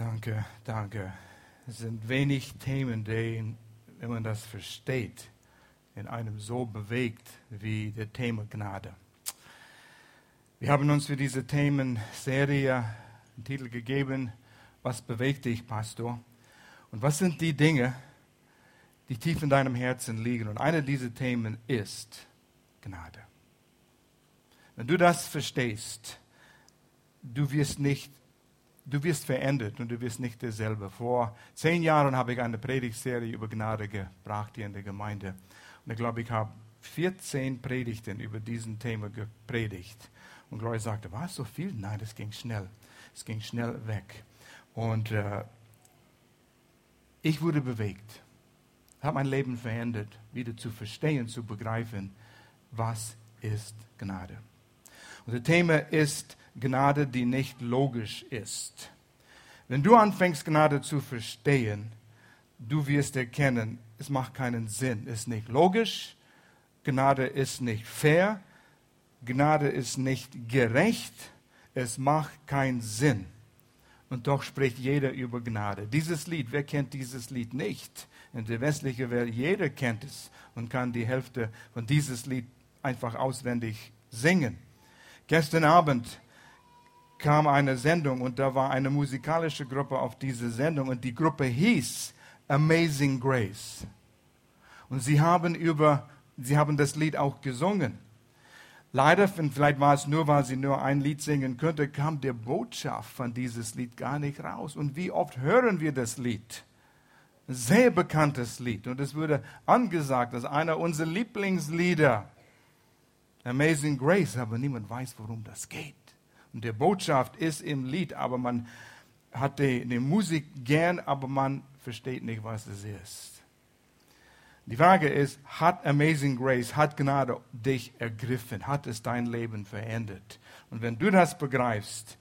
Danke, danke. Es sind wenig Themen, die, wenn man das versteht, in einem so bewegt wie das Thema Gnade. Wir haben uns für diese Themenserie einen Titel gegeben, Was bewegt dich, Pastor? Und was sind die Dinge, die tief in deinem Herzen liegen? Und eine dieser Themen ist Gnade. Wenn du das verstehst, du wirst nicht du wirst verändert und du wirst nicht derselbe. Vor zehn Jahren habe ich eine Predigtserie über Gnade gebracht hier in der Gemeinde. Und ich glaube, ich habe 14 Predigten über diesen Thema gepredigt. Und Gloria sagte, war es so viel? Nein, das ging schnell. Es ging schnell weg. Und äh, ich wurde bewegt, habe mein Leben verändert, wieder zu verstehen, zu begreifen, was ist Gnade. Das Thema ist Gnade, die nicht logisch ist. Wenn du anfängst, Gnade zu verstehen, du wirst erkennen, es macht keinen Sinn, es ist nicht logisch, Gnade ist nicht fair, Gnade ist nicht gerecht, es macht keinen Sinn. Und doch spricht jeder über Gnade. Dieses Lied, wer kennt dieses Lied nicht? In der westlichen Welt, jeder kennt es und kann die Hälfte von dieses Lied einfach auswendig singen. Gestern Abend kam eine Sendung und da war eine musikalische Gruppe auf diese Sendung und die Gruppe hieß Amazing Grace. Und sie haben über, sie haben das Lied auch gesungen. Leider, vielleicht war es nur, weil sie nur ein Lied singen könnte, kam der Botschaft von dieses Lied gar nicht raus. Und wie oft hören wir das Lied? Sehr bekanntes Lied. Und es wurde angesagt als einer unserer Lieblingslieder. Amazing Grace, aber niemand weiß, worum das geht. Und die Botschaft ist im Lied, aber man hat die, die Musik gern, aber man versteht nicht, was es ist. Die Frage ist, hat Amazing Grace, hat Gnade dich ergriffen? Hat es dein Leben verändert? Und wenn du das begreifst,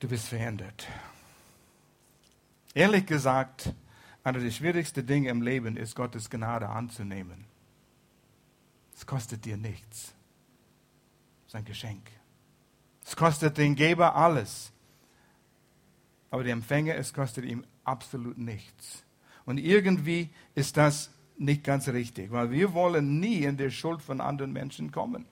du bist verändert. Ehrlich gesagt, einer der schwierigsten Dinge im Leben ist, Gottes Gnade anzunehmen. Es kostet dir nichts. Es ist ein Geschenk. Es kostet den Geber alles. Aber der Empfänger, es kostet ihm absolut nichts. Und irgendwie ist das nicht ganz richtig, weil wir wollen nie in der Schuld von anderen Menschen kommen.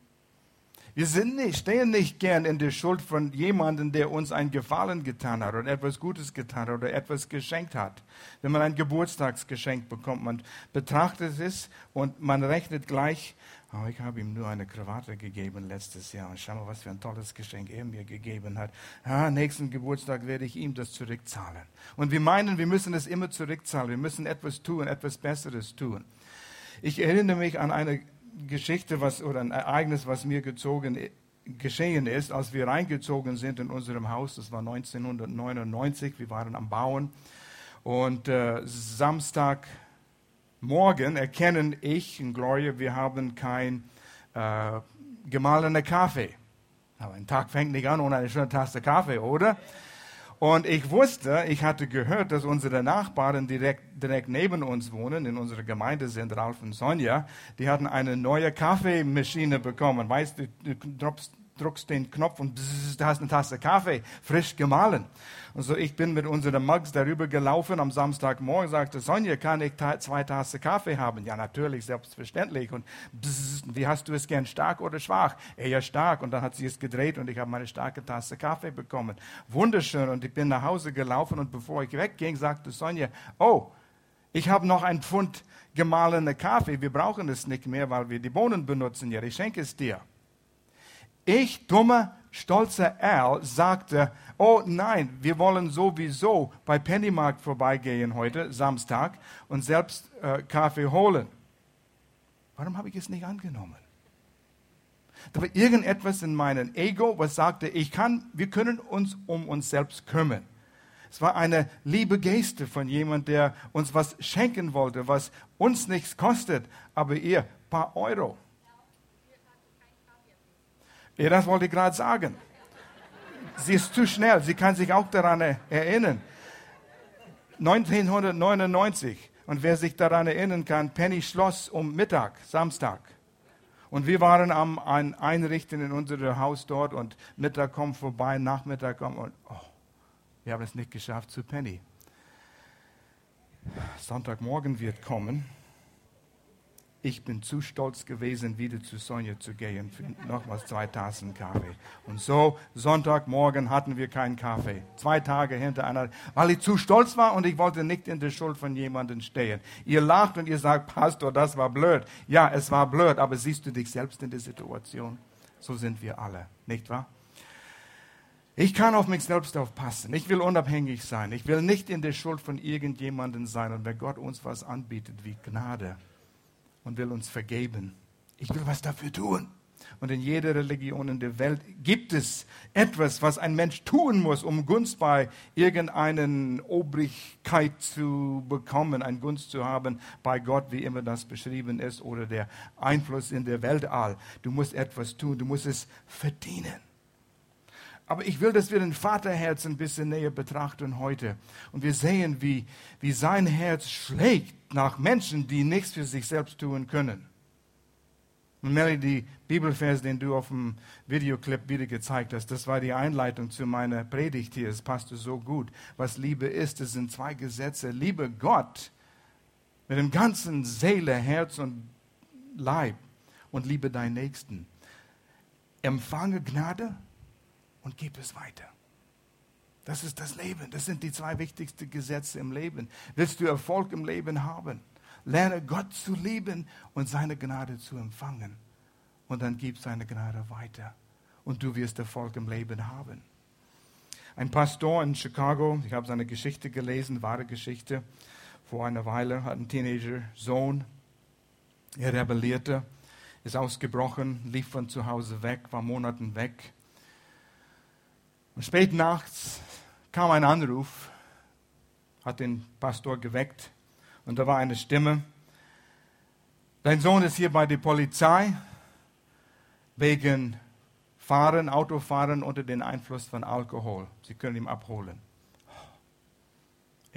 Wir sind nicht, stehen nicht gern in der Schuld von jemandem, der uns einen Gefallen getan hat oder etwas Gutes getan hat oder etwas geschenkt hat. Wenn man ein Geburtstagsgeschenk bekommt, man betrachtet es und man rechnet gleich, oh, ich habe ihm nur eine Krawatte gegeben letztes Jahr und schau mal, was für ein tolles Geschenk er mir gegeben hat. Ah, nächsten Geburtstag werde ich ihm das zurückzahlen. Und wir meinen, wir müssen es immer zurückzahlen. Wir müssen etwas tun, etwas Besseres tun. Ich erinnere mich an eine Geschichte was, oder ein Ereignis, was mir gezogen, geschehen ist, als wir reingezogen sind in unserem Haus. Das war 1999. Wir waren am Bauen. Und äh, Samstagmorgen erkennen ich und Gloria, wir haben kein äh, gemahlener Kaffee. Aber ein Tag fängt nicht an ohne eine schöne Tasse Kaffee, oder? Und ich wusste, ich hatte gehört, dass unsere Nachbarn direkt, direkt neben uns wohnen, in unserer Gemeinde sind Ralf und Sonja, die hatten eine neue Kaffeemaschine bekommen. Weißt du, du droppst drückst den Knopf und bzz, da hast eine Tasse Kaffee, frisch gemahlen. Und so, ich bin mit unseren Mugs darüber gelaufen am Samstagmorgen, sagte Sonja, kann ich ta zwei Tassen Kaffee haben? Ja, natürlich, selbstverständlich. Und bzz, wie hast du es gern, stark oder schwach? Eher stark. Und dann hat sie es gedreht und ich habe meine starke Tasse Kaffee bekommen. Wunderschön. Und ich bin nach Hause gelaufen und bevor ich wegging, sagte Sonja, oh, ich habe noch ein Pfund gemahlene Kaffee. Wir brauchen es nicht mehr, weil wir die Bohnen benutzen. Ja, ich schenke es dir. Ich, dummer, stolzer Al, sagte, oh nein, wir wollen sowieso bei Pennymarkt vorbeigehen heute, Samstag, und selbst äh, Kaffee holen. Warum habe ich es nicht angenommen? Da war irgendetwas in meinem Ego, was sagte, ich kann, wir können uns um uns selbst kümmern. Es war eine liebe Geste von jemand, der uns was schenken wollte, was uns nichts kostet, aber ihr paar Euro. Ja, das wollte ich gerade sagen. Sie ist zu schnell, sie kann sich auch daran erinnern. 1999. Und wer sich daran erinnern kann, Penny schloss um Mittag, Samstag. Und wir waren am Einrichten in unserem Haus dort und Mittag kommt vorbei, Nachmittag kommt und oh, Wir haben es nicht geschafft zu Penny. Sonntagmorgen wird kommen. Ich bin zu stolz gewesen, wieder zu Sonja zu gehen für nochmals zwei Tassen Kaffee. Und so, Sonntagmorgen hatten wir keinen Kaffee. Zwei Tage hintereinander, weil ich zu stolz war und ich wollte nicht in der Schuld von jemandem stehen. Ihr lacht und ihr sagt, Pastor, das war blöd. Ja, es war blöd, aber siehst du dich selbst in der Situation? So sind wir alle, nicht wahr? Ich kann auf mich selbst aufpassen. Ich will unabhängig sein. Ich will nicht in der Schuld von irgendjemandem sein. Und wenn Gott uns was anbietet wie Gnade und will uns vergeben, ich will was dafür tun. Und in jeder Religion in der Welt gibt es etwas, was ein Mensch tun muss, um Gunst bei irgendeiner Obrigkeit zu bekommen, ein Gunst zu haben bei Gott, wie immer das beschrieben ist, oder der Einfluss in der Weltall. Du musst etwas tun, du musst es verdienen. Aber ich will, dass wir den Vaterherz ein bisschen näher betrachten heute. Und wir sehen, wie, wie sein Herz schlägt nach Menschen, die nichts für sich selbst tun können. Und Melly, die Bibelvers, den du auf dem Videoclip wieder gezeigt hast, das war die Einleitung zu meiner Predigt hier. Es passte so gut. Was Liebe ist, es sind zwei Gesetze. Liebe Gott mit dem ganzen Seele, Herz und Leib und liebe deinen Nächsten. Empfange Gnade und gib es weiter. Das ist das Leben. Das sind die zwei wichtigsten Gesetze im Leben. Willst du Erfolg im Leben haben? Lerne Gott zu lieben und seine Gnade zu empfangen. Und dann gib seine Gnade weiter. Und du wirst Erfolg im Leben haben. Ein Pastor in Chicago, ich habe seine Geschichte gelesen, wahre Geschichte, vor einer Weile, hat einen Teenager-Sohn. Er rebellierte, ist ausgebrochen, lief von zu Hause weg, war Monaten weg und spät nachts kam ein Anruf, hat den Pastor geweckt und da war eine Stimme. Dein Sohn ist hier bei der Polizei wegen Fahren, Autofahren unter den Einfluss von Alkohol. Sie können ihn abholen.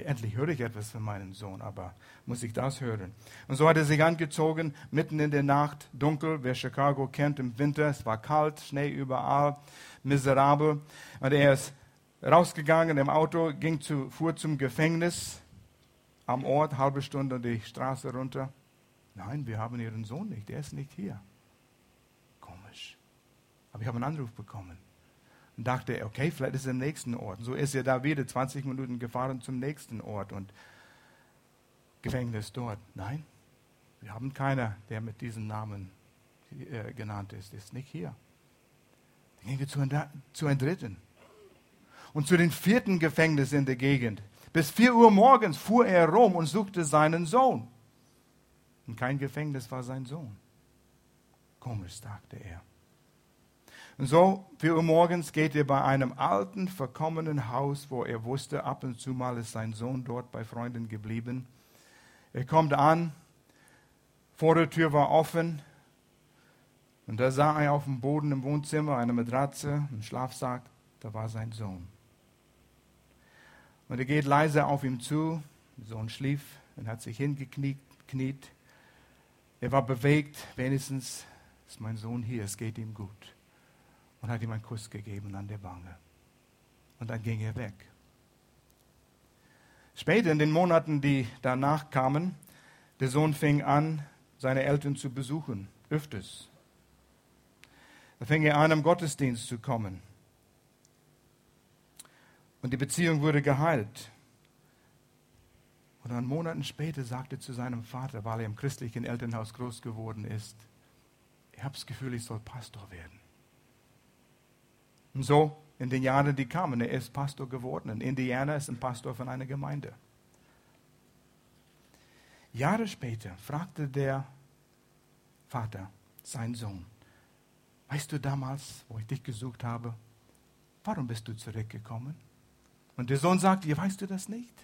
Endlich höre ich etwas von meinem Sohn, aber muss ich das hören? Und so hat er sich angezogen, mitten in der Nacht, dunkel, wer Chicago kennt, im Winter, es war kalt, Schnee überall miserabel. Und er ist rausgegangen im Auto, ging zu, fuhr zum Gefängnis am Ort, halbe Stunde die Straße runter. Nein, wir haben Ihren Sohn nicht, er ist nicht hier. Komisch. Aber ich habe einen Anruf bekommen. Und dachte, okay, vielleicht ist er im nächsten Ort. Und so ist er da wieder 20 Minuten gefahren zum nächsten Ort und Gefängnis dort. Nein, wir haben keiner, der mit diesem Namen äh, genannt ist, ist nicht hier. Dann gingen wir zu, zu einem dritten. Und zu den vierten Gefängnis in der Gegend. Bis 4 Uhr morgens fuhr er rum und suchte seinen Sohn. Und kein Gefängnis war sein Sohn. Komisch, dachte er. Und so, 4 Uhr morgens geht er bei einem alten, verkommenen Haus, wo er wusste, ab und zu mal ist sein Sohn dort bei Freunden geblieben. Er kommt an, vor der Tür war offen, und da sah er auf dem Boden im Wohnzimmer eine Matratze, einen Schlafsack, da war sein Sohn. Und er geht leise auf ihm zu, der Sohn schlief und hat sich hingekniet. Er war bewegt, wenigstens ist mein Sohn hier, es geht ihm gut. Und hat ihm einen Kuss gegeben an der Wange. Und dann ging er weg. Später in den Monaten, die danach kamen, der Sohn fing an, seine Eltern zu besuchen, öfters. Da fing er an, im Gottesdienst zu kommen. Und die Beziehung wurde geheilt. Und dann Monaten später sagte er zu seinem Vater, weil er im christlichen Elternhaus groß geworden ist, ich habe das Gefühl, ich soll Pastor werden. Und so, in den Jahren, die kamen, er ist Pastor geworden. In Indiana ist ein Pastor von einer Gemeinde. Jahre später fragte der Vater seinen Sohn, Weißt du damals, wo ich dich gesucht habe, warum bist du zurückgekommen? Und der Sohn sagt, ja, weißt du das nicht?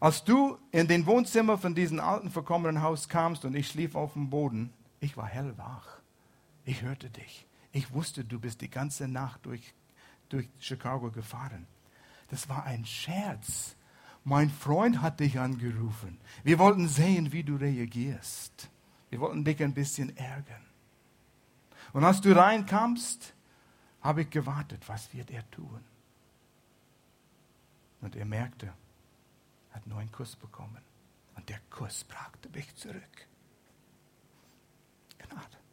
Als du in den Wohnzimmer von diesem alten, verkommenen Haus kamst und ich schlief auf dem Boden, ich war hellwach. Ich hörte dich. Ich wusste, du bist die ganze Nacht durch, durch Chicago gefahren. Das war ein Scherz. Mein Freund hat dich angerufen. Wir wollten sehen, wie du reagierst. Wir wollten dich ein bisschen ärgern. Und als du reinkamst, habe ich gewartet, was wird er tun? Und er merkte, er hat nur einen Kuss bekommen. Und der Kuss brachte mich zurück. Gnade.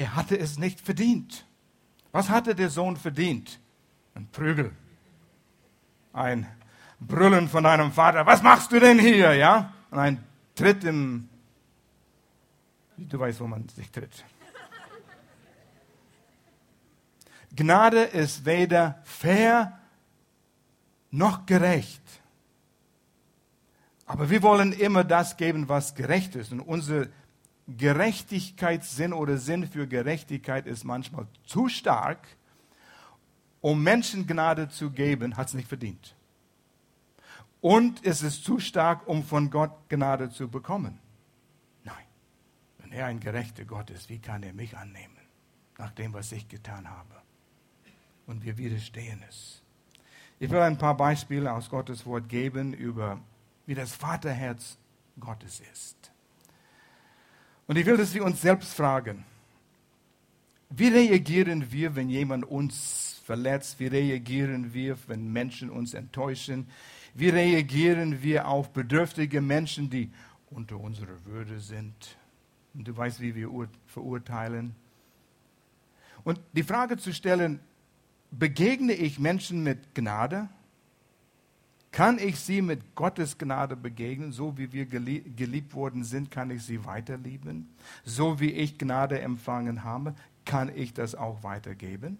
Er hatte es nicht verdient. Was hatte der Sohn verdient? Ein Prügel. Ein Brüllen von deinem Vater. Was machst du denn hier? Ja? Und ein Tritt im. Du weißt, wo man sich tritt. Gnade ist weder fair noch gerecht. Aber wir wollen immer das geben, was gerecht ist. Und unser Gerechtigkeitssinn oder Sinn für Gerechtigkeit ist manchmal zu stark, um Menschen Gnade zu geben, hat es nicht verdient. Und es ist zu stark, um von Gott Gnade zu bekommen. Nein, wenn er ein gerechter Gott ist, wie kann er mich annehmen, nach dem, was ich getan habe? Und wir widerstehen es. Ich will ein paar Beispiele aus Gottes Wort geben über, wie das Vaterherz Gottes ist. Und ich will, dass wir uns selbst fragen, wie reagieren wir, wenn jemand uns verletzt? Wie reagieren wir, wenn Menschen uns enttäuschen? Wie reagieren wir auf bedürftige Menschen, die unter unserer Würde sind? Und du weißt, wie wir verurteilen. Und die Frage zu stellen, begegne ich Menschen mit Gnade? Kann ich sie mit Gottes Gnade begegnen? So wie wir geliebt worden sind, kann ich sie weiterlieben? So wie ich Gnade empfangen habe, kann ich das auch weitergeben?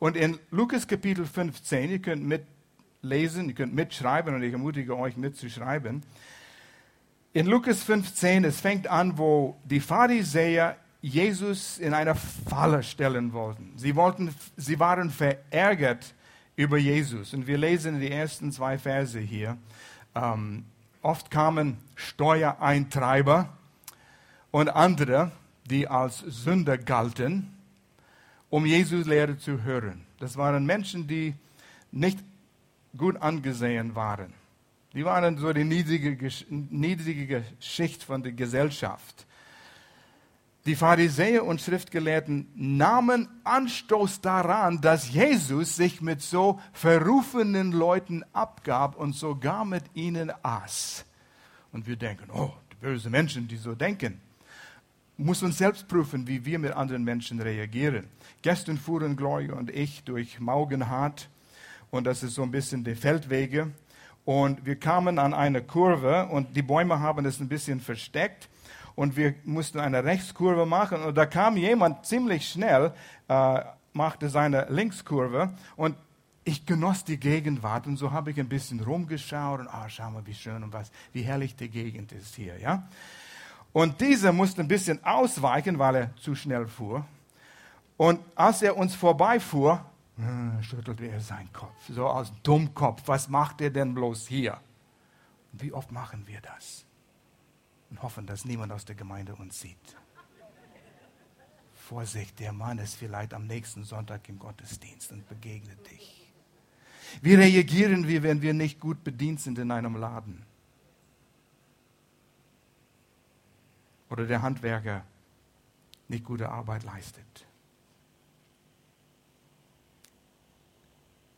Und in Lukas Kapitel 15, ihr könnt mitlesen, ihr könnt mitschreiben und ich ermutige euch mitzuschreiben. In Lukas 15, es fängt an, wo die Pharisäer Jesus in eine Falle stellen wollten. Sie, wollten, sie waren verärgert über Jesus. Und wir lesen die ersten zwei Verse hier. Ähm, oft kamen Steuereintreiber und andere, die als Sünder galten, um Jesus Lehre zu hören. Das waren Menschen, die nicht gut angesehen waren. Die waren so die niedrige, niedrige Schicht von der Gesellschaft. Die Pharisäer und Schriftgelehrten nahmen Anstoß daran, dass Jesus sich mit so verrufenen Leuten abgab und sogar mit ihnen aß. Und wir denken, oh, böse Menschen, die so denken. Muss uns selbst prüfen, wie wir mit anderen Menschen reagieren. Gestern fuhren Gloria und ich durch Maugenhardt und das ist so ein bisschen die Feldwege. Und wir kamen an eine Kurve und die Bäume haben es ein bisschen versteckt und wir mussten eine Rechtskurve machen und da kam jemand ziemlich schnell, äh, machte seine Linkskurve und ich genoss die Gegenwart und so habe ich ein bisschen rumgeschaut und ah, schau mal, wie schön und was, wie herrlich die Gegend ist hier, ja. Und dieser musste ein bisschen ausweichen, weil er zu schnell fuhr. Und als er uns vorbeifuhr, äh, schüttelte er seinen Kopf, so aus Dummkopf. Was macht er denn bloß hier? Wie oft machen wir das? Und hoffen, dass niemand aus der Gemeinde uns sieht. Vorsicht, der Mann ist vielleicht am nächsten Sonntag im Gottesdienst und begegnet dich. Wie reagieren wir, wenn wir nicht gut bedient sind in einem Laden? Oder der Handwerker nicht gute Arbeit leistet?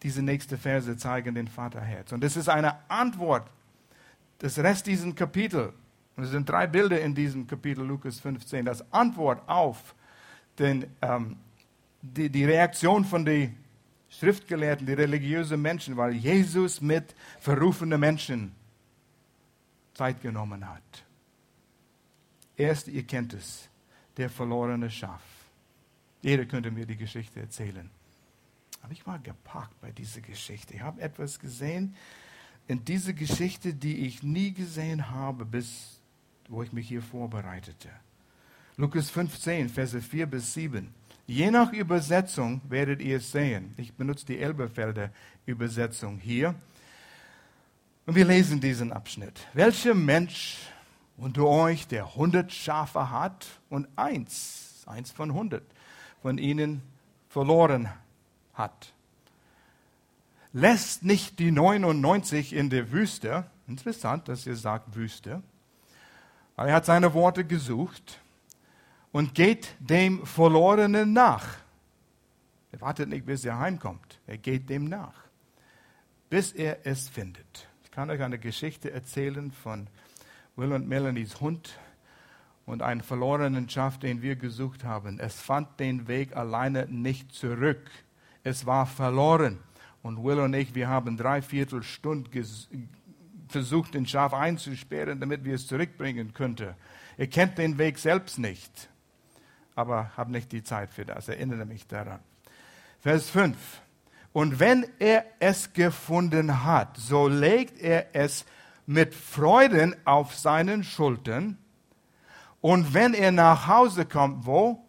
Diese nächste Verse zeigen den Vaterherz. Und es ist eine Antwort. Das Rest dieses Kapitel und es sind drei Bilder in diesem Kapitel Lukas 15, das Antwort auf den, ähm, die, die Reaktion von den Schriftgelehrten, die religiösen Menschen, weil Jesus mit verrufenen Menschen Zeit genommen hat. Erst, ihr kennt es, der verlorene Schaf. Jeder könnte mir die Geschichte erzählen. Aber ich war gepackt bei dieser Geschichte. Ich habe etwas gesehen in dieser Geschichte, die ich nie gesehen habe bis wo ich mich hier vorbereitete. Lukas 15, Verse 4 bis 7. Je nach Übersetzung werdet ihr es sehen. Ich benutze die Elberfelder Übersetzung hier. Und wir lesen diesen Abschnitt. Welcher Mensch unter euch, der hundert Schafe hat und eins, eins von hundert, von ihnen verloren hat, lässt nicht die 99 in der Wüste, interessant, dass ihr sagt Wüste, aber er hat seine Worte gesucht und geht dem Verlorenen nach. Er wartet nicht, bis er heimkommt. Er geht dem nach. bis er es findet. Ich kann euch eine Geschichte erzählen von Will und Melanies Hund und einen verlorenen Schaf, den wir gesucht haben. Es fand den Weg alleine nicht zurück. Es war verloren. Und Will und ich, wir haben dreiviertel Stunden versucht, den Schaf einzusperren, damit wir es zurückbringen könnten. Er kennt den Weg selbst nicht, aber habe nicht die Zeit für das. Erinnere mich daran. Vers 5. Und wenn er es gefunden hat, so legt er es mit Freuden auf seinen Schultern. Und wenn er nach Hause kommt, wo?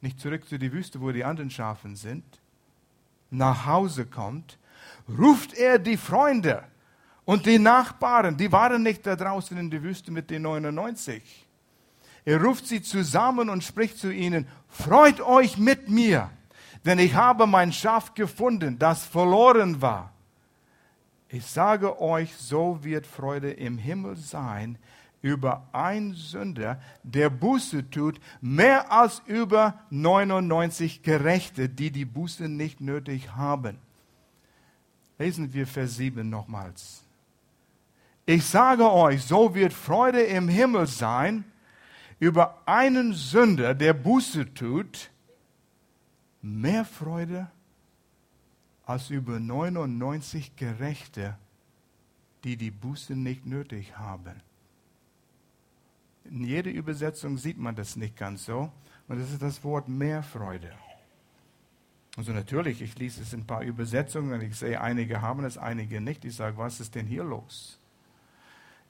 Nicht zurück zu die Wüste, wo die anderen Schafen sind. Nach Hause kommt, ruft er die Freunde und die Nachbarn, die waren nicht da draußen in der Wüste mit den 99. Er ruft sie zusammen und spricht zu ihnen, freut euch mit mir denn ich habe mein Schaf gefunden, das verloren war. Ich sage euch, so wird Freude im Himmel sein über ein Sünder, der Buße tut, mehr als über 99 Gerechte, die die Buße nicht nötig haben. Lesen wir Vers 7 nochmals. Ich sage euch, so wird Freude im Himmel sein über einen Sünder, der Buße tut, mehr Freude als über 99 Gerechte, die die Buße nicht nötig haben. In jeder Übersetzung sieht man das nicht ganz so. Und das ist das Wort mehr Freude. Also natürlich, ich lese es in ein paar Übersetzungen und ich sehe, einige haben es, einige nicht. Ich sage, was ist denn hier los?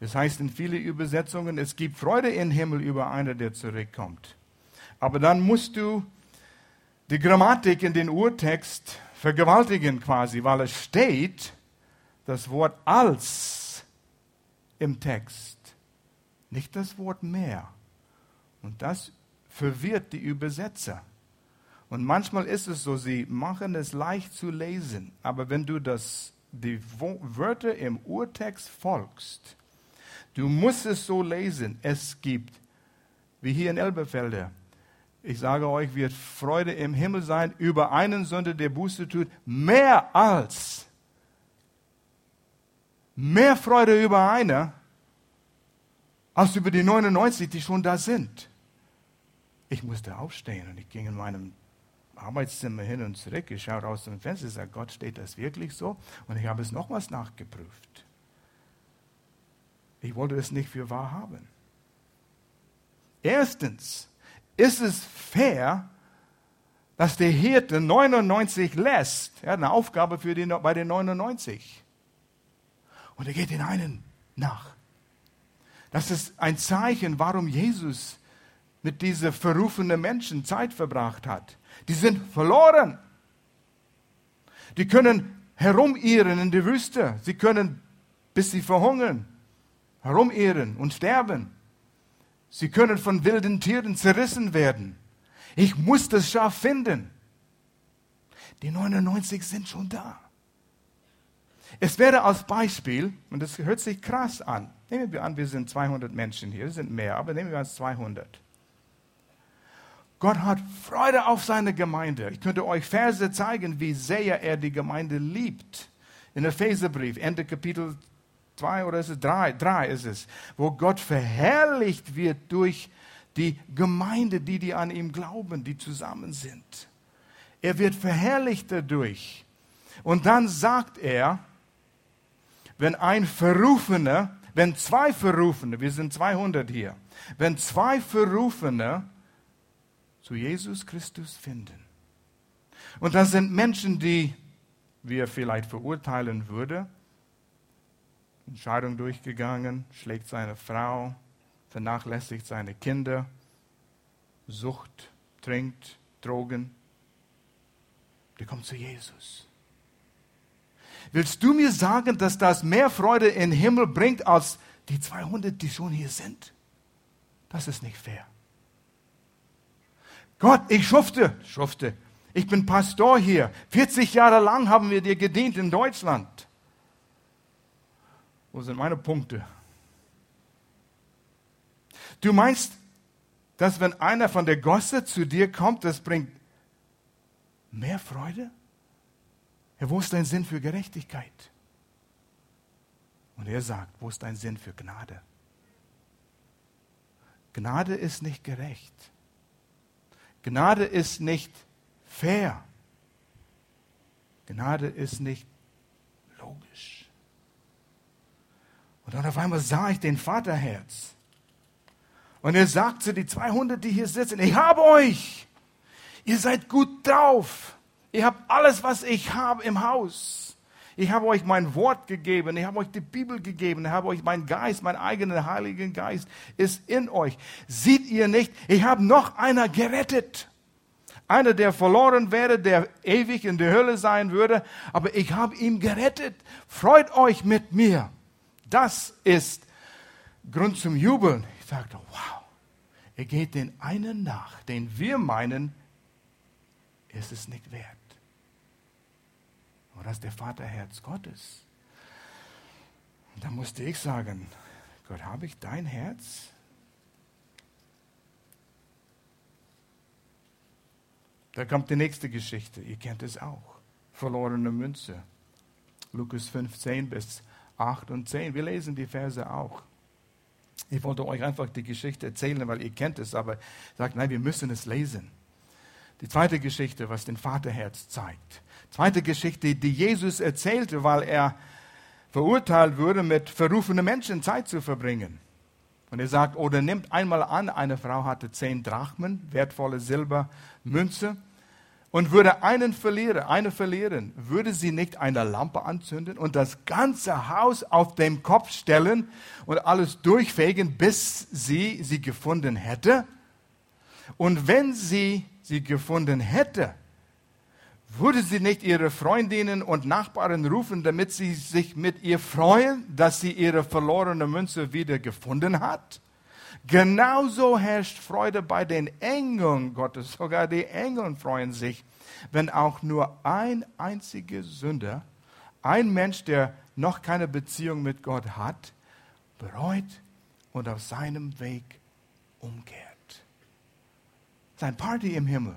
Es heißt in vielen Übersetzungen, es gibt Freude im Himmel über einen, der zurückkommt. Aber dann musst du die Grammatik in den Urtext vergewaltigen quasi, weil es steht das Wort als im Text, nicht das Wort mehr. Und das verwirrt die Übersetzer. Und manchmal ist es so, sie machen es leicht zu lesen, aber wenn du das, die Wörter im Urtext folgst, du musst es so lesen, es gibt, wie hier in Elberfelder, ich sage euch, wird Freude im Himmel sein über einen Sünder, der Buße tut, mehr als, mehr Freude über einer, als über die 99, die schon da sind. Ich musste aufstehen und ich ging in meinem Arbeitszimmer hin und zurück. Ich schaue aus dem Fenster und sage, Gott, steht das wirklich so? Und ich habe es nochmals nachgeprüft. Ich wollte es nicht für wahr haben. Erstens, ist es fair, dass der Hirte 99 lässt? Er hat eine Aufgabe für die, bei den 99. Und er geht den einen nach. Das ist ein Zeichen, warum Jesus mit diesen verrufenen Menschen Zeit verbracht hat. Die sind verloren. Die können herumirren in der Wüste. Sie können, bis sie verhungern, herumirren und sterben. Sie können von wilden Tieren zerrissen werden. Ich muss das Schaf finden. Die 99 sind schon da. Es wäre als Beispiel, und das hört sich krass an, nehmen wir an, wir sind 200 Menschen hier, es sind mehr, aber nehmen wir an 200. Gott hat Freude auf seine Gemeinde. Ich könnte euch Verse zeigen, wie sehr er die Gemeinde liebt. In Epheserbrief, Ende Kapitel zwei oder ist es drei? Drei ist es, wo Gott verherrlicht wird durch die Gemeinde, die, die an ihm glauben, die zusammen sind. Er wird verherrlicht dadurch. Und dann sagt er, wenn ein Verrufener, wenn zwei Verrufene, wir sind 200 hier, wenn zwei Verrufene zu Jesus Christus finden. Und das sind Menschen, die wir vielleicht verurteilen würden, Entscheidung durchgegangen, schlägt seine Frau, vernachlässigt seine Kinder, Sucht, trinkt, Drogen. Der kommt zu Jesus. Willst du mir sagen, dass das mehr Freude in den Himmel bringt als die 200, die schon hier sind? Das ist nicht fair. Gott, ich schufte, schufte. Ich bin Pastor hier. 40 Jahre lang haben wir dir gedient in Deutschland. Wo sind meine Punkte? Du meinst, dass wenn einer von der Gosse zu dir kommt, das bringt mehr Freude? Ja, wo ist dein Sinn für Gerechtigkeit? Und er sagt, wo ist dein Sinn für Gnade? Gnade ist nicht gerecht. Gnade ist nicht fair. Gnade ist nicht logisch. Und dann auf einmal sah ich den Vaterherz. Und er sagt zu den 200, die hier sitzen, ich habe euch. Ihr seid gut drauf. Ihr habt alles, was ich habe im Haus. Ich habe euch mein Wort gegeben, ich habe euch die Bibel gegeben, ich habe euch meinen Geist, meinen eigenen Heiligen Geist ist in euch. Seht ihr nicht, ich habe noch einer gerettet. Einer, der verloren wäre, der ewig in der Hölle sein würde, aber ich habe ihn gerettet. Freut euch mit mir. Das ist Grund zum Jubeln. Ich sagte, wow, er geht den einen nach, den wir meinen, ist es nicht wert. Aber das ist der Vaterherz Gottes. Und da musste ich sagen, Gott, habe ich dein Herz? Da kommt die nächste Geschichte. Ihr kennt es auch. Verlorene Münze. Lukas 15 bis 8 und 10. Wir lesen die Verse auch. Ich wollte euch einfach die Geschichte erzählen, weil ihr kennt es, aber sagt, nein, wir müssen es lesen. Die zweite Geschichte, was den Vaterherz zeigt. Zweite Geschichte, die Jesus erzählte, weil er verurteilt wurde, mit verrufenen Menschen Zeit zu verbringen. Und er sagt, oder nimmt einmal an, eine Frau hatte zehn Drachmen, wertvolle Silbermünze, und würde einen verlieren, eine verlieren, würde sie nicht eine Lampe anzünden und das ganze Haus auf den Kopf stellen und alles durchfegen, bis sie sie gefunden hätte? Und wenn sie sie gefunden hätte, würde sie nicht ihre Freundinnen und Nachbarn rufen, damit sie sich mit ihr freuen, dass sie ihre verlorene Münze wieder gefunden hat? Genauso herrscht Freude bei den Engeln Gottes. Sogar die Engel freuen sich, wenn auch nur ein einziger Sünder, ein Mensch, der noch keine Beziehung mit Gott hat, bereut und auf seinem Weg umkehrt. Sein Party im Himmel.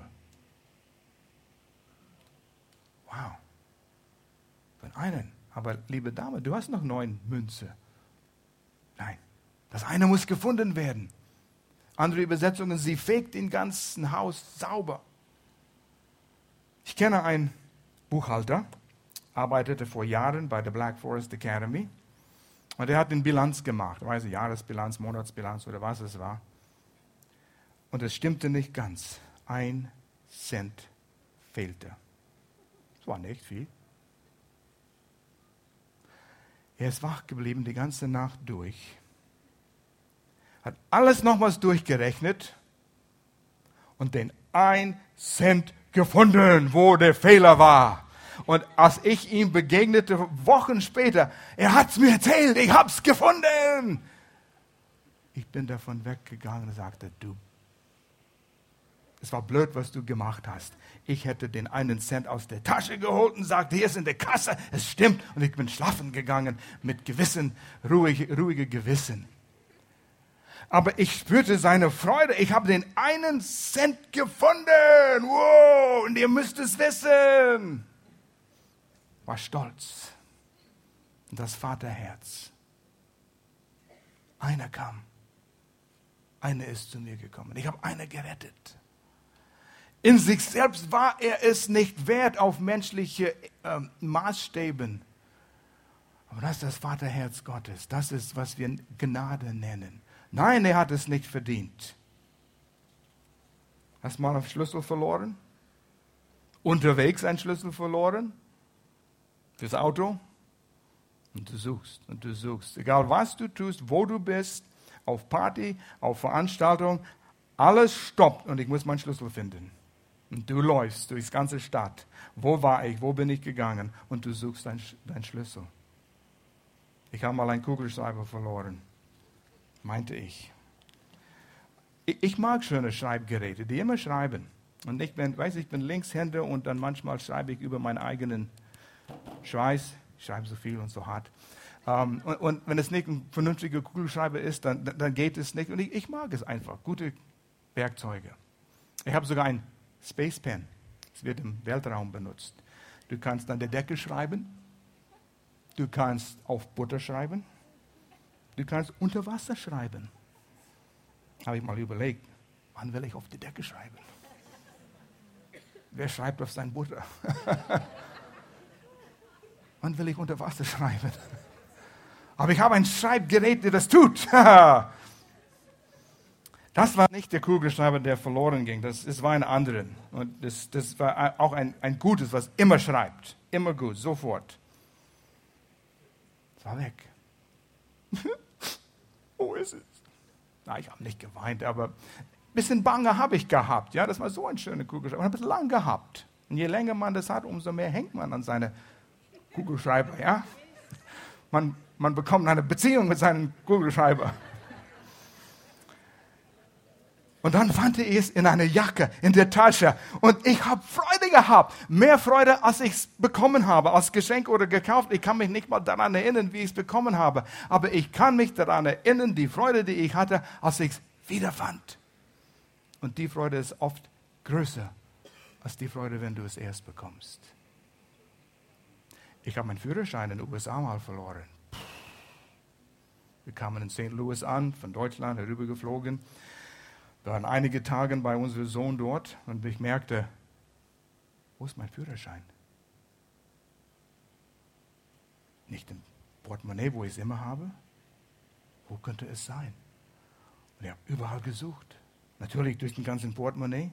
Wow. Von einen. Aber liebe Dame, du hast noch neun Münze. Nein. Das eine muss gefunden werden. Andere Übersetzungen, sie fegt den ganzen Haus sauber. Ich kenne einen Buchhalter, arbeitete vor Jahren bei der Black Forest Academy und er hat eine Bilanz gemacht, weiß ich, Jahresbilanz, Monatsbilanz oder was es war. Und es stimmte nicht ganz. Ein Cent fehlte war nicht viel. Er ist wach geblieben die ganze Nacht durch, hat alles nochmals durchgerechnet und den ein Cent gefunden, wo der Fehler war. Und als ich ihm begegnete, Wochen später, er hat es mir erzählt, ich habe es gefunden. Ich bin davon weggegangen und sagte, du es war blöd, was du gemacht hast. Ich hätte den einen Cent aus der Tasche geholt und sagte, hier ist in der Kasse, es stimmt. Und ich bin schlafen gegangen mit Gewissen, ruhig, ruhige Gewissen. Aber ich spürte seine Freude. Ich habe den einen Cent gefunden. Wow, und ihr müsst es wissen. War stolz. Und das Vaterherz. Einer kam. Einer ist zu mir gekommen. Ich habe einer gerettet. In sich selbst war er es nicht wert auf menschliche äh, Maßstäben. Aber das ist das Vaterherz Gottes. Das ist, was wir Gnade nennen. Nein, er hat es nicht verdient. Hast mal einen Schlüssel verloren? Unterwegs einen Schlüssel verloren? Fürs Auto? Und du suchst und du suchst. Egal was du tust, wo du bist, auf Party, auf Veranstaltung, alles stoppt und ich muss meinen Schlüssel finden. Und du läufst durchs ganze Stadt. Wo war ich? Wo bin ich gegangen? Und du suchst deinen dein Schlüssel. Ich habe mal einen Kugelschreiber verloren, meinte ich. Ich mag schöne Schreibgeräte, die immer schreiben. Und ich bin, weiß, ich bin Linkshänder und dann manchmal schreibe ich über meinen eigenen Schweiß. Ich schreibe so viel und so hart. Ähm, und, und, wenn es nicht ein vernünftiger Kugelschreiber ist, dann, dann geht es nicht. Und ich, ich mag es einfach. Gute Werkzeuge. Ich habe sogar ein Space Pen. Es wird im Weltraum benutzt. Du kannst an der Decke schreiben. Du kannst auf Butter schreiben. Du kannst unter Wasser schreiben. Habe ich mal überlegt, wann will ich auf die Decke schreiben? Wer schreibt auf sein Butter? wann will ich unter Wasser schreiben? Aber ich habe ein Schreibgerät, der das tut. Das war nicht der Kugelschreiber, der verloren ging. Das, das war ein anderer. Und das, das war auch ein, ein gutes, was immer schreibt. Immer gut, sofort. Es war weg. Wo ist es? Na, ich habe nicht geweint, aber ein bisschen Bange habe ich gehabt. Ja, das war so ein schöner Kugelschreiber. Ich habe es lang gehabt. Und je länger man das hat, umso mehr hängt man an seine Kugelschreiber. Ja? Man, man bekommt eine Beziehung mit seinem Kugelschreiber. Und dann fand ich es in einer Jacke, in der Tasche. Und ich habe Freude gehabt. Mehr Freude, als ich es bekommen habe, als Geschenk oder gekauft. Ich kann mich nicht mal daran erinnern, wie ich es bekommen habe. Aber ich kann mich daran erinnern, die Freude, die ich hatte, als ich es wiederfand. Und die Freude ist oft größer als die Freude, wenn du es erst bekommst. Ich habe meinen Führerschein in den USA mal verloren. Wir kamen in St. Louis an, von Deutschland herübergeflogen. Wir waren einige Tage bei unserem Sohn dort und ich merkte, wo ist mein Führerschein? Nicht im Portemonnaie, wo ich es immer habe. Wo könnte es sein? Und ich habe überall gesucht. Natürlich durch den ganzen Portemonnaie,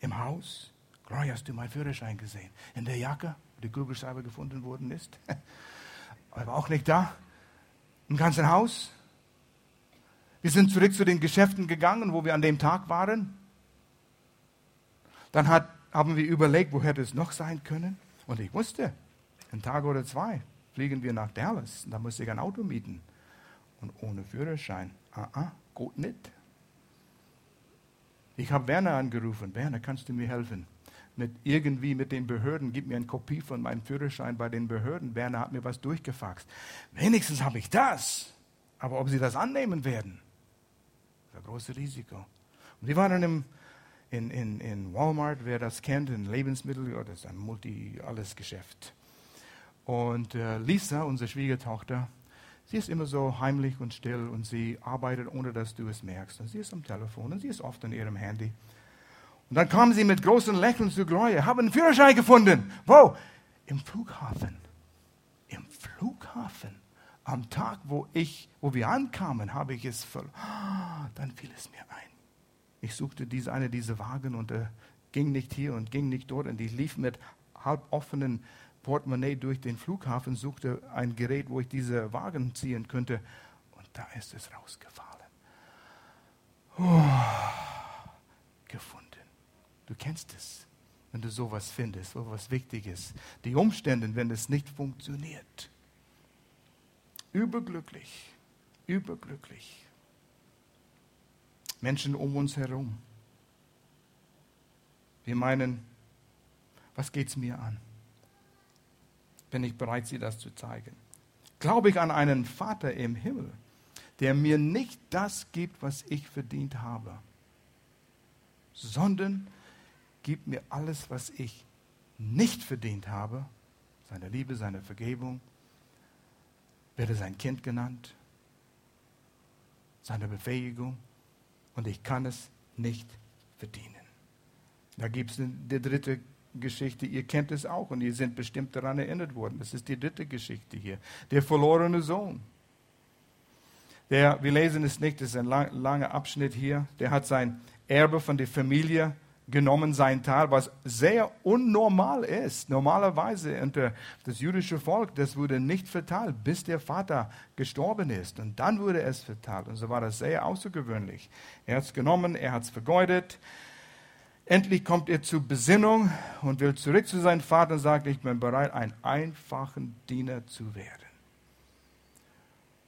im Haus. Gloria, hast du meinen Führerschein gesehen? In der Jacke, wo die Kugelschreiber gefunden worden ist. Aber er auch nicht da. Im ganzen Haus. Wir sind zurück zu den Geschäften gegangen, wo wir an dem Tag waren. Dann hat, haben wir überlegt, wo hätte es noch sein können. Und ich wusste, ein Tag oder zwei fliegen wir nach Dallas. Da musste ich ein Auto mieten. Und ohne Führerschein. Ah, ah, gut nicht. Ich habe Werner angerufen. Werner, kannst du mir helfen? Mit irgendwie mit den Behörden, gib mir eine Kopie von meinem Führerschein bei den Behörden. Werner hat mir was durchgefaxt. Wenigstens habe ich das. Aber ob sie das annehmen werden, ein großes Risiko. Und wir waren im, in, in, in Walmart, wer das kennt, ein Lebensmittel, oh, das ist ein Multi-Alles-Geschäft. Und äh, Lisa, unsere Schwiegertochter, sie ist immer so heimlich und still und sie arbeitet, ohne dass du es merkst. Und sie ist am Telefon und sie ist oft an ihrem Handy. Und dann kam sie mit großen Lächeln zu Gloria, haben einen Führerschein gefunden. Wo? Im Flughafen. Im Flughafen am Tag, wo, ich, wo wir ankamen, habe ich es verloren. Ah, dann fiel es mir ein. Ich suchte diese, eine dieser Wagen und er ging nicht hier und ging nicht dort und ich lief mit halb offenen Portemonnaie durch den Flughafen, suchte ein Gerät, wo ich diese Wagen ziehen könnte und da ist es rausgefallen. Oh, gefunden. Du kennst es, wenn du sowas findest, sowas Wichtiges. Die Umstände, wenn es nicht funktioniert überglücklich, überglücklich. Menschen um uns herum. Wir meinen, was geht es mir an? Bin ich bereit, sie das zu zeigen? Glaube ich an einen Vater im Himmel, der mir nicht das gibt, was ich verdient habe, sondern gibt mir alles, was ich nicht verdient habe, seine Liebe, seine Vergebung, werde sein Kind genannt, seine Befähigung und ich kann es nicht verdienen. Da gibt es die dritte Geschichte, ihr kennt es auch und ihr seid bestimmt daran erinnert worden. Das ist die dritte Geschichte hier. Der verlorene Sohn. Der, wir lesen es nicht, das ist ein lang, langer Abschnitt hier. Der hat sein Erbe von der Familie genommen sein Teil, was sehr unnormal ist. Normalerweise unter das jüdische Volk, das wurde nicht verteilt, bis der Vater gestorben ist. Und dann wurde es verteilt. Und so war das sehr außergewöhnlich. Er hat es genommen, er hat es vergeudet. Endlich kommt er zur Besinnung und will zurück zu seinem Vater und sagt, ich bin bereit, ein einfachen Diener zu werden.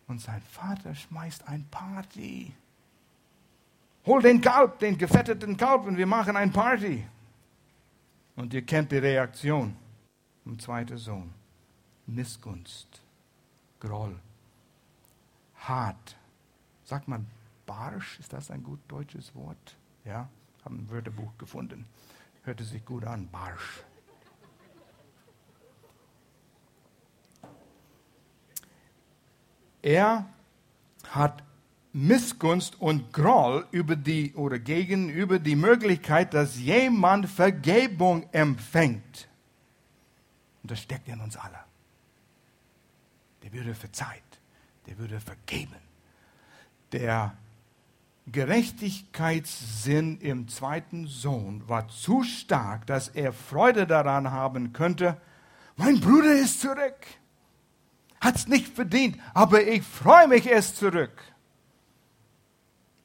Und sein Vater schmeißt ein Party. Hol den Kalb, den gefetteten Kalb und wir machen ein Party. Und ihr kennt die Reaktion vom zweiten Sohn. Missgunst, Groll, hart. Sagt man barsch, ist das ein gut deutsches Wort? Ja, haben ein Wörterbuch gefunden. Hörte sich gut an, barsch. Er hat Missgunst und Groll über die oder gegenüber die Möglichkeit, dass jemand Vergebung empfängt. Und das steckt in uns alle. Der würde verzeiht, der würde vergeben. Der Gerechtigkeitssinn im zweiten Sohn war zu stark, dass er Freude daran haben könnte, mein Bruder ist zurück. Hat's nicht verdient, aber ich freue mich, er ist zurück.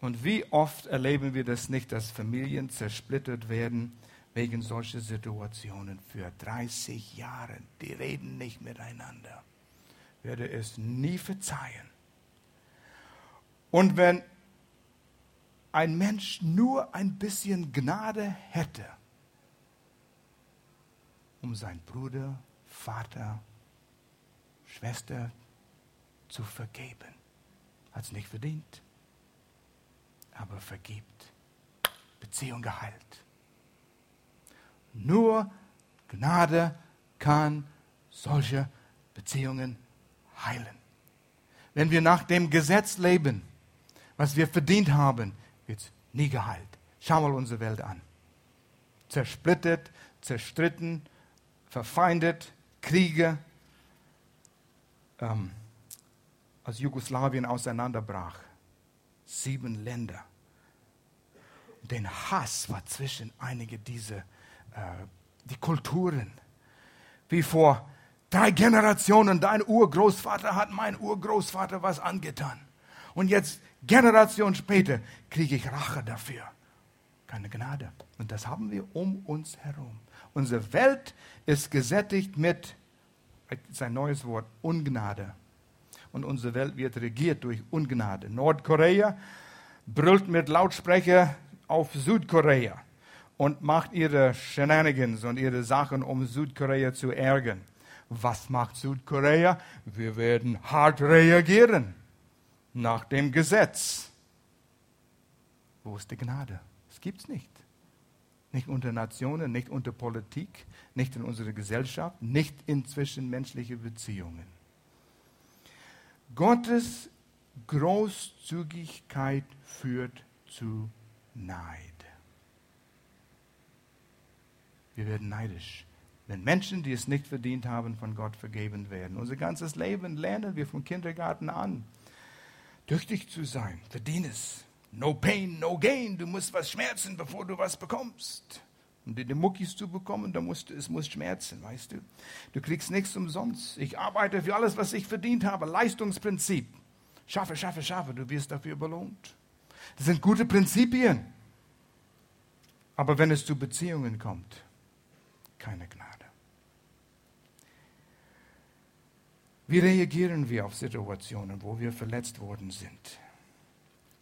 Und wie oft erleben wir das nicht, dass Familien zersplittert werden wegen solcher Situationen für 30 Jahre. Die reden nicht miteinander. Ich werde es nie verzeihen. Und wenn ein Mensch nur ein bisschen Gnade hätte, um seinen Bruder, Vater, Schwester zu vergeben, hat es nicht verdient, aber vergibt, Beziehung geheilt. Nur Gnade kann solche Beziehungen heilen. Wenn wir nach dem Gesetz leben, was wir verdient haben, wird es nie geheilt. Schau mal unsere Welt an. Zersplittert, zerstritten, verfeindet, Kriege. Ähm, als Jugoslawien auseinanderbrach, sieben Länder. Den Hass war zwischen einige dieser, äh, die Kulturen. Wie vor drei Generationen, dein Urgroßvater hat mein Urgroßvater was angetan. Und jetzt Generation später kriege ich Rache dafür. Keine Gnade. Und das haben wir um uns herum. Unsere Welt ist gesättigt mit, sein neues Wort, Ungnade. Und unsere Welt wird regiert durch Ungnade. Nordkorea brüllt mit Lautsprecher auf Südkorea und macht ihre Shenanigans und ihre Sachen, um Südkorea zu ärgern. Was macht Südkorea? Wir werden hart reagieren nach dem Gesetz. Wo ist die Gnade? Es gibt es nicht. Nicht unter Nationen, nicht unter Politik, nicht in unserer Gesellschaft, nicht in zwischenmenschlichen Beziehungen. Gottes Großzügigkeit führt zu Neid. Wir werden neidisch, wenn Menschen, die es nicht verdient haben, von Gott vergeben werden. Unser ganzes Leben lernen wir vom Kindergarten an tüchtig zu sein. Verdien es. No pain, no gain. Du musst was schmerzen, bevor du was bekommst. Um die Muckis zu bekommen, da musst es muss schmerzen, weißt du. Du kriegst nichts umsonst. Ich arbeite für alles, was ich verdient habe. Leistungsprinzip. Schaffe, schaffe, schaffe. Du wirst dafür belohnt. Das sind gute Prinzipien. Aber wenn es zu Beziehungen kommt, keine Gnade. Wie reagieren wir auf Situationen, wo wir verletzt worden sind?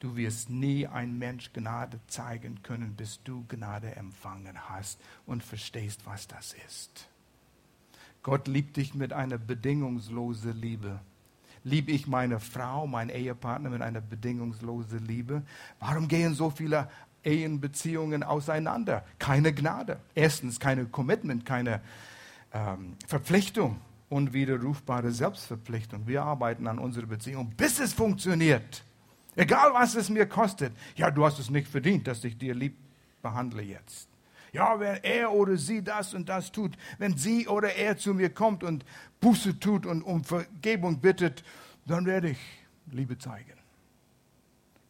Du wirst nie ein Mensch Gnade zeigen können, bis du Gnade empfangen hast und verstehst, was das ist. Gott liebt dich mit einer bedingungslosen Liebe. Lieb ich meine Frau, meinen Ehepartner mit einer bedingungslosen Liebe? Warum gehen so viele Ehenbeziehungen auseinander? Keine Gnade. Erstens keine Commitment, keine ähm, Verpflichtung unwiderrufbare Selbstverpflichtung. Wir arbeiten an unserer Beziehung, bis es funktioniert. Egal, was es mir kostet. Ja, du hast es nicht verdient, dass ich dir lieb behandle jetzt. Ja, wenn er oder sie das und das tut, wenn sie oder er zu mir kommt und Buße tut und um Vergebung bittet, dann werde ich Liebe zeigen.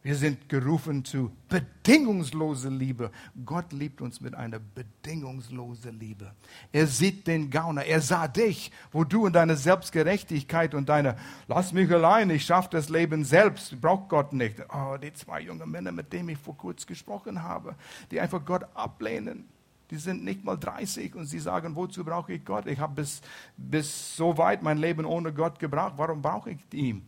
Wir sind gerufen zu bedingungsloser Liebe. Gott liebt uns mit einer bedingungslosen Liebe. Er sieht den Gauner. Er sah dich, wo du in deiner Selbstgerechtigkeit und deiner, lass mich allein, ich schaffe das Leben selbst, braucht Gott nicht. Oh, die zwei jungen Männer, mit denen ich vor kurzem gesprochen habe, die einfach Gott ablehnen. Die sind nicht mal 30 und sie sagen, wozu brauche ich Gott? Ich habe bis, bis so weit mein Leben ohne Gott gebraucht. Warum brauche ich ihn?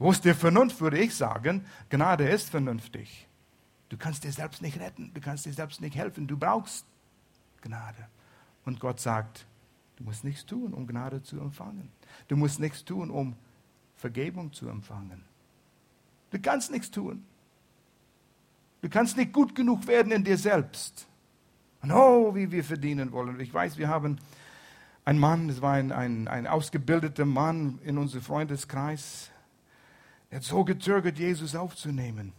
Wo ist die Vernunft, würde ich sagen? Gnade ist vernünftig. Du kannst dir selbst nicht retten, du kannst dir selbst nicht helfen, du brauchst Gnade. Und Gott sagt, du musst nichts tun, um Gnade zu empfangen. Du musst nichts tun, um Vergebung zu empfangen. Du kannst nichts tun. Du kannst nicht gut genug werden in dir selbst. Und oh, wie wir verdienen wollen. Ich weiß, wir haben ein Mann, es war ein, ein, ein ausgebildeter Mann in unserem Freundeskreis, er hat so gezögert, Jesus aufzunehmen.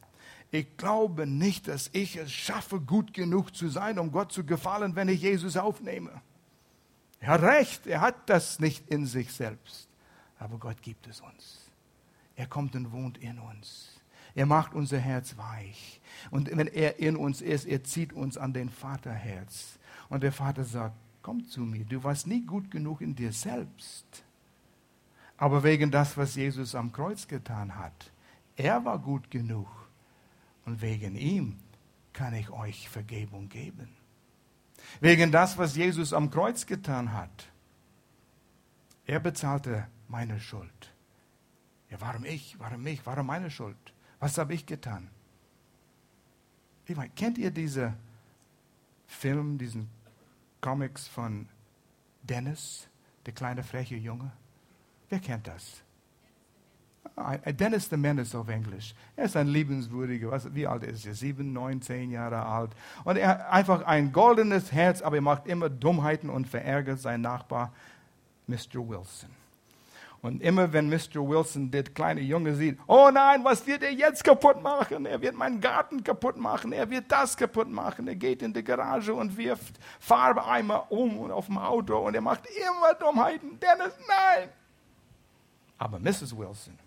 Ich glaube nicht, dass ich es schaffe, gut genug zu sein, um Gott zu gefallen, wenn ich Jesus aufnehme. Er hat recht, er hat das nicht in sich selbst. Aber Gott gibt es uns. Er kommt und wohnt in uns. Er macht unser Herz weich. Und wenn er in uns ist, er zieht uns an den Vaterherz. Und der Vater sagt, komm zu mir, du warst nie gut genug in dir selbst. Aber wegen das, was Jesus am Kreuz getan hat, er war gut genug. Und wegen ihm kann ich euch Vergebung geben. Wegen das, was Jesus am Kreuz getan hat. Er bezahlte meine Schuld. Ja, warum ich? Warum ich? Warum meine Schuld? Was habe ich getan? Ich meine, kennt ihr diese Film, diesen Comics von Dennis, der kleine freche Junge? Wer kennt das? Dennis the Menace auf Englisch. Er ist ein liebenswürdiger, was, wie alt ist er? Sieben, neun, zehn Jahre alt. Und er hat einfach ein goldenes Herz, aber er macht immer Dummheiten und verärgert seinen Nachbar, Mr. Wilson. Und immer wenn Mr. Wilson der kleine Junge sieht, oh nein, was wird er jetzt kaputt machen? Er wird meinen Garten kaputt machen, er wird das kaputt machen. Er geht in die Garage und wirft Farbeeimer um und auf dem Auto und er macht immer Dummheiten. Dennis, nein! Aber Mrs. Wilson,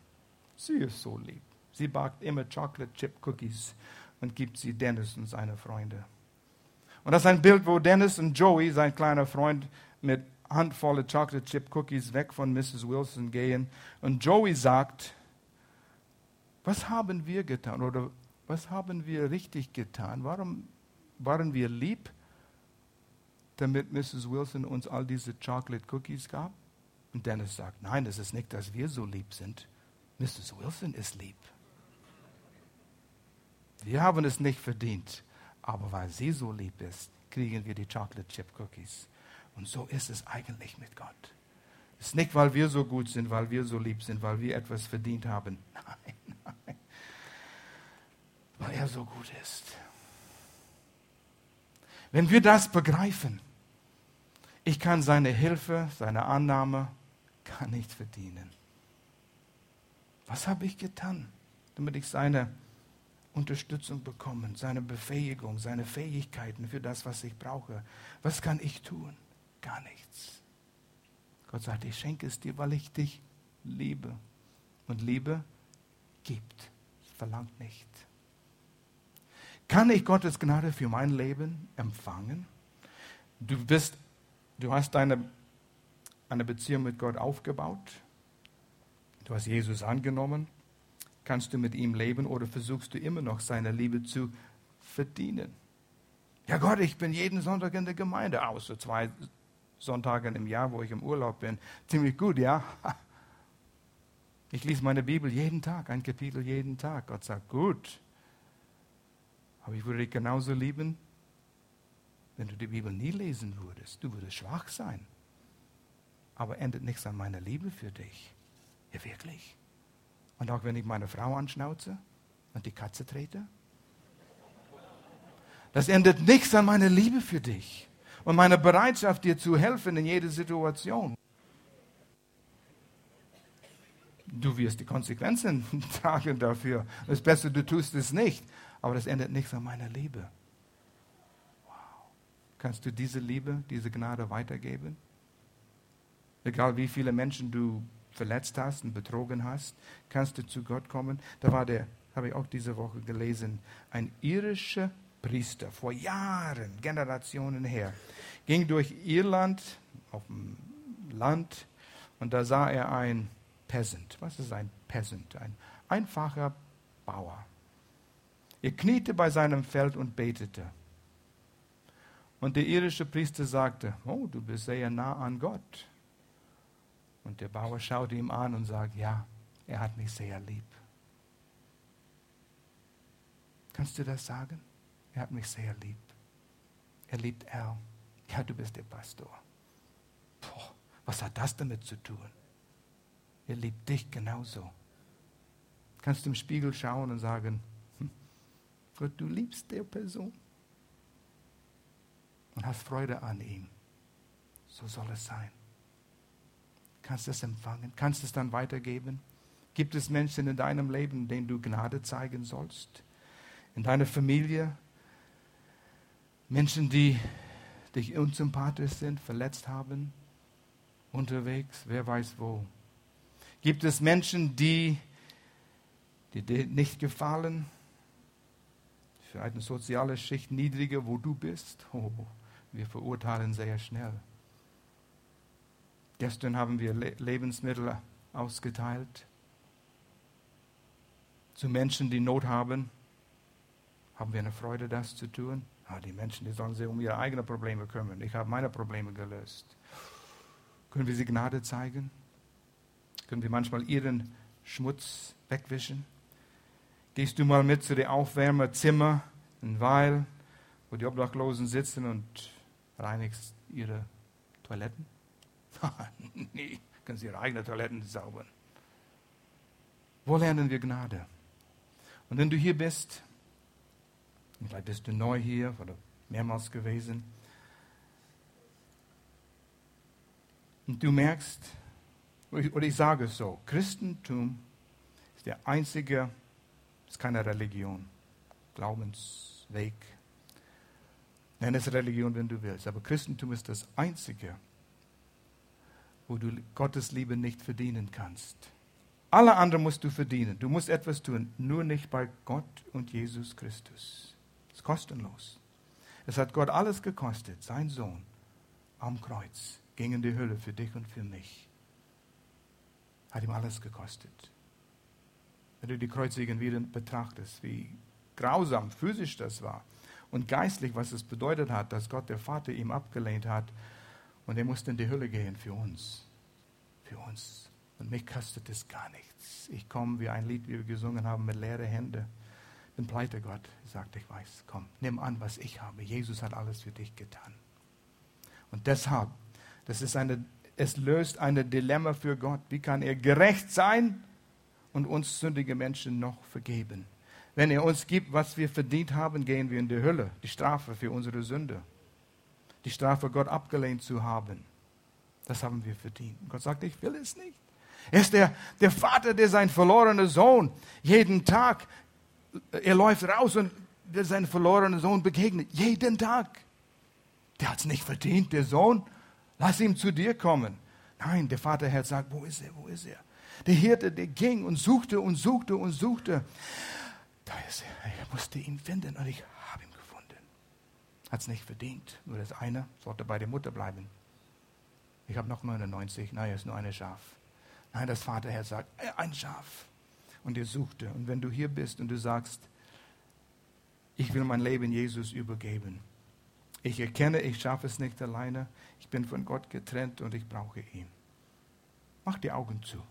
sie ist so lieb. Sie backt immer Chocolate Chip Cookies und gibt sie Dennis und seine Freunde. Und das ist ein Bild, wo Dennis und Joey, sein kleiner Freund, mit Handvolle Chocolate Chip Cookies weg von Mrs. Wilson gehen. Und Joey sagt, was haben wir getan oder was haben wir richtig getan? Warum waren wir lieb, damit Mrs. Wilson uns all diese Chocolate Cookies gab? Und Dennis sagt, nein, es ist nicht, dass wir so lieb sind. Mrs. Wilson ist lieb. Wir haben es nicht verdient, aber weil sie so lieb ist, kriegen wir die Chocolate Chip Cookies. Und so ist es eigentlich mit Gott. Es ist nicht, weil wir so gut sind, weil wir so lieb sind, weil wir etwas verdient haben. Nein, nein. Weil er so gut ist. Wenn wir das begreifen, ich kann seine Hilfe, seine Annahme gar nicht verdienen. Was habe ich getan, damit ich seine Unterstützung bekomme, seine Befähigung, seine Fähigkeiten für das, was ich brauche? Was kann ich tun? Gar nichts. Gott sagt, ich schenke es dir, weil ich dich liebe. Und Liebe gibt, verlangt nicht. Kann ich Gottes Gnade für mein Leben empfangen? Du bist, du hast deine, eine Beziehung mit Gott aufgebaut. Du hast Jesus angenommen. Kannst du mit ihm leben oder versuchst du immer noch seine Liebe zu verdienen? Ja Gott, ich bin jeden Sonntag in der Gemeinde, außer zwei Sonntagen im Jahr, wo ich im Urlaub bin. Ziemlich gut, ja? Ich lese meine Bibel jeden Tag, ein Kapitel jeden Tag. Gott sagt, gut. Aber ich würde dich genauso lieben, wenn du die Bibel nie lesen würdest. Du würdest schwach sein. Aber endet nichts an meiner Liebe für dich. Ja, wirklich. Und auch wenn ich meine Frau anschnauze und die Katze trete. Das endet nichts an meiner Liebe für dich und meine Bereitschaft, dir zu helfen in jeder Situation. Du wirst die Konsequenzen tragen dafür. Es ist besser, du tust es nicht. Aber das ändert nichts an meiner Liebe. Wow. Kannst du diese Liebe, diese Gnade weitergeben? Egal wie viele Menschen du verletzt hast und betrogen hast, kannst du zu Gott kommen. Da war der, habe ich auch diese Woche gelesen, ein irischer Priester vor Jahren, Generationen her, ging durch Irland auf dem Land und da sah er ein Peasant. Was ist ein Peasant? Ein einfacher Bauer. Er kniete bei seinem Feld und betete. Und der irische Priester sagte, oh, du bist sehr nah an Gott. Und der Bauer schaute ihm an und sagte, ja, er hat mich sehr lieb. Kannst du das sagen? Er hat mich sehr lieb. Er liebt Al. Ja, du bist der Pastor. Boah, was hat das damit zu tun? Er liebt dich genauso. Kannst du im Spiegel schauen und sagen, hm, Gott, du liebst der Person und hast Freude an ihm. So soll es sein. Kannst du es empfangen? Kannst du es dann weitergeben? Gibt es Menschen in deinem Leben, denen du Gnade zeigen sollst? In deiner Familie? Menschen, die dich unsympathisch sind, verletzt haben? Unterwegs, wer weiß wo? Gibt es Menschen, die, dir nicht gefallen? Für eine soziale Schicht niedriger, wo du bist? Oh, wir verurteilen sehr schnell. Gestern haben wir Le Lebensmittel ausgeteilt zu Menschen, die Not haben. Haben wir eine Freude, das zu tun? Ah, die Menschen, die sollen sich um ihre eigenen Probleme kümmern. Ich habe meine Probleme gelöst. Können wir sie Gnade zeigen? Können wir manchmal ihren Schmutz wegwischen? Gehst du mal mit zu dem Aufwärmerzimmer in Weil, wo die Obdachlosen sitzen und reinigst ihre Toiletten? nee, können sie ihre eigenen Toiletten saubern. Wo lernen wir Gnade? Und wenn du hier bist, vielleicht bist du neu hier oder mehrmals gewesen, und du merkst, oder ich sage es so, Christentum ist der einzige, ist keine Religion, Glaubensweg. Nenn es Religion, wenn du willst, aber Christentum ist das einzige, wo du Gottes Liebe nicht verdienen kannst. Alle anderen musst du verdienen. Du musst etwas tun, nur nicht bei Gott und Jesus Christus. Es ist kostenlos. Es hat Gott alles gekostet. Sein Sohn am Kreuz ging in die Hölle für dich und für mich. Hat ihm alles gekostet. Wenn du die Kreuzigen wieder betrachtest, wie grausam physisch das war und geistlich, was es bedeutet hat, dass Gott der Vater ihm abgelehnt hat und er musste in die Hölle gehen für uns. Für uns. Und mich kostet es gar nichts. Ich komme wie ein Lied, wie wir gesungen haben, mit leeren Händen. Bin pleite, Gott. sagt, ich weiß, komm, nimm an, was ich habe. Jesus hat alles für dich getan. Und deshalb, das ist eine, es löst ein Dilemma für Gott. Wie kann er gerecht sein und uns sündige Menschen noch vergeben? Wenn er uns gibt, was wir verdient haben, gehen wir in die Hölle. Die Strafe für unsere Sünde. Die Strafe, Gott abgelehnt zu haben. Das haben wir verdient. Und Gott sagt, ich will es nicht. Er ist der, der Vater, der seinen verlorenen Sohn jeden Tag, er läuft raus und will seinen verlorenen Sohn begegnen. Jeden Tag. Der hat es nicht verdient, der Sohn. Lass ihn zu dir kommen. Nein, der Vaterherz sagt, wo ist er, wo ist er? Der Hirte, der ging und suchte und suchte und suchte. Da ist er. Ich musste ihn finden und ich. Hat es nicht verdient. Nur das eine sollte bei der Mutter bleiben. Ich habe noch 99. Nein, er ist nur eine Schaf. Nein, das Vaterherz sagt, äh, ein Schaf. Und er suchte. Und wenn du hier bist und du sagst, ich will mein Leben Jesus übergeben. Ich erkenne, ich schaffe es nicht alleine. Ich bin von Gott getrennt und ich brauche ihn. Mach die Augen zu.